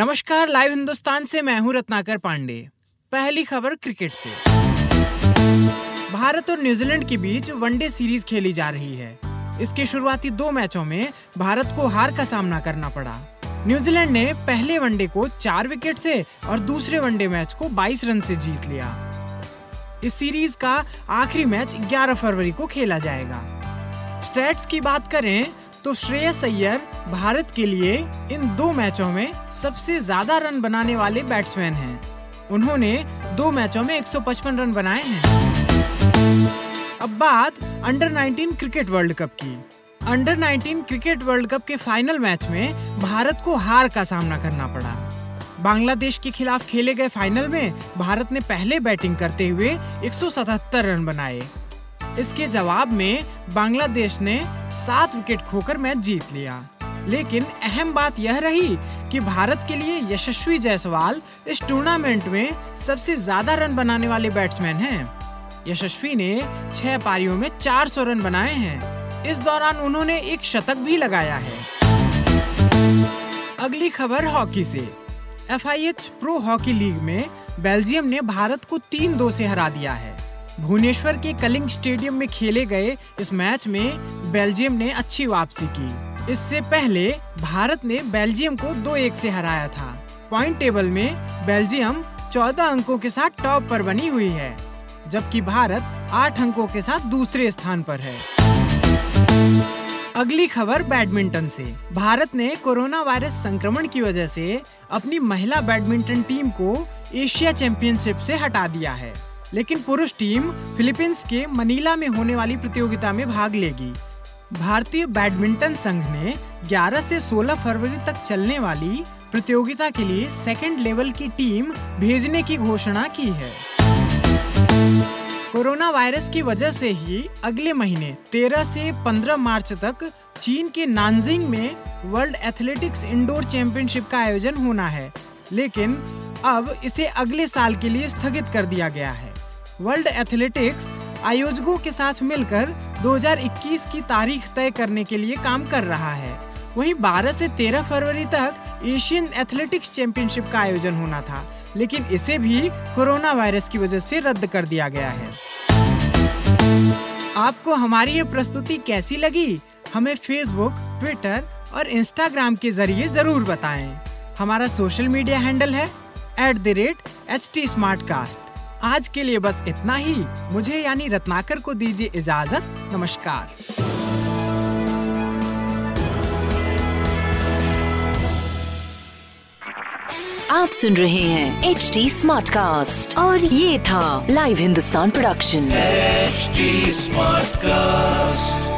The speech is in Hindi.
नमस्कार, लाइव हिंदुस्तान से मैं हूँ रत्नाकर पांडे। पहली खबर क्रिकेट से। भारत और न्यूजीलैंड के बीच वनडे सीरीज़ खेली जा रही है। इसके शुरुआती दो मैचों में भारत को हार का सामना करना पड़ा। न्यूजीलैंड ने पहले वनडे को चार विकेट से और दूसरे वनडे मैच को 22 रन से जीत लिया। इस सीरीज़ का आखिरी मैच 11 फरवरी को खेला जाएगा। स्टैट्स की बात करें तो श्रेयस अय्यर भारत के लिए इन दो मैचों में सबसे ज़्यादा रन बनाने वाले बैट्समैन हैं। उन्होंने दो मैचों में 155 रन बनाए हैं। अब बात अंडर 19 क्रिकेट वर्ल्ड कप की। अंडर 19 क्रिकेट वर्ल्ड कप के फाइनल मैच में भारत को हार का सामना करना पड़ा। बांग्लादेश के खिलाफ खेले गए फाइनल में भारत ने पहले बैटिंग करते हुए 177 रन बनाए। इसके जवाब में बांग्लादेश ने सात विकेट खोकर मैच जीत लिया। लेकिन अहम बात यह रही कि भारत के लिए यशस्वी जायसवाल इस टूर्नामेंट में सबसे ज़्यादा रन बनाने वाले बैट्समैन हैं। यशस्वी ने छह पारियों में 400 रन बनाए हैं। इस दौरान उन्होंने एक शतक भी लगाया है। अगली खबर हॉकी से। एफ़ प्रो हॉकी लीग में बेल्जियम ने भारत को तीन दो से हरा दिया है। भुवनेश्वर के कलिंग स्टेडियम में खेले गए इस मैच में बेल्जियम ने अच्छी वापसी की। इससे पहले भारत ने बेल्जियम को दो एक से हराया था। पॉइंट टेबल में बेल्जियम 14 अंकों के साथ टॉप पर बनी हुई है, जबकि भारत 8 अंकों के साथ दूसरे स्थान पर है। अगली खबर बैडमिंटन से। भारत ने कोरोना वायरस संक्रमण की वजह से अपनी महिला बैडमिंटन टीम को एशिया चैंपियनशिप से हटा दिया है। लेकिन पुरुष टीम फिलीपींस के मनीला में होने वाली प्रतियोगिता में भाग लेगी। भारतीय बैडमिंटन संघ ने 11 से 16 फरवरी तक चलने वाली प्रतियोगिता के लिए सेकेंड लेवल की टीम भेजने की घोषणा की है। कोरोना वायरस की वजह से ही अगले महीने 13 से 15 मार्च तक चीन के नानजिंग में वर्ल्ड एथलेटिक्स इंडोर चैंपियनशिप का आयोजन होना है, लेकिन अब इसे अगले साल के लिए स्थगित कर दिया गया है। वर्ल्ड एथलेटिक्स आयोजकों के साथ मिलकर 2021 की तारीख तय करने के लिए काम कर रहा है। वहीं 12 से 13 फरवरी तक एशियन एथलेटिक्स चैंपियनशिप का आयोजन होना था, लेकिन इसे भी कोरोना वायरस की वजह से रद्द कर दिया गया है। आपको हमारी ये प्रस्तुति कैसी लगी? हमें फेसबुक ट्विटर और इंस्टाग्राम के ज़रिए ज़रूर बताएँ। हमारा सोशल मीडिया हैंडल है at the rate H T आज के लिए बस इतना ही। मुझे यानी रत्नाकर को दीजिए इजाज़त। नमस्कार। आप सुन रहे हैं एच डी स्मार्ट कास्ट और ये था live Hindustan production smart Smartcast.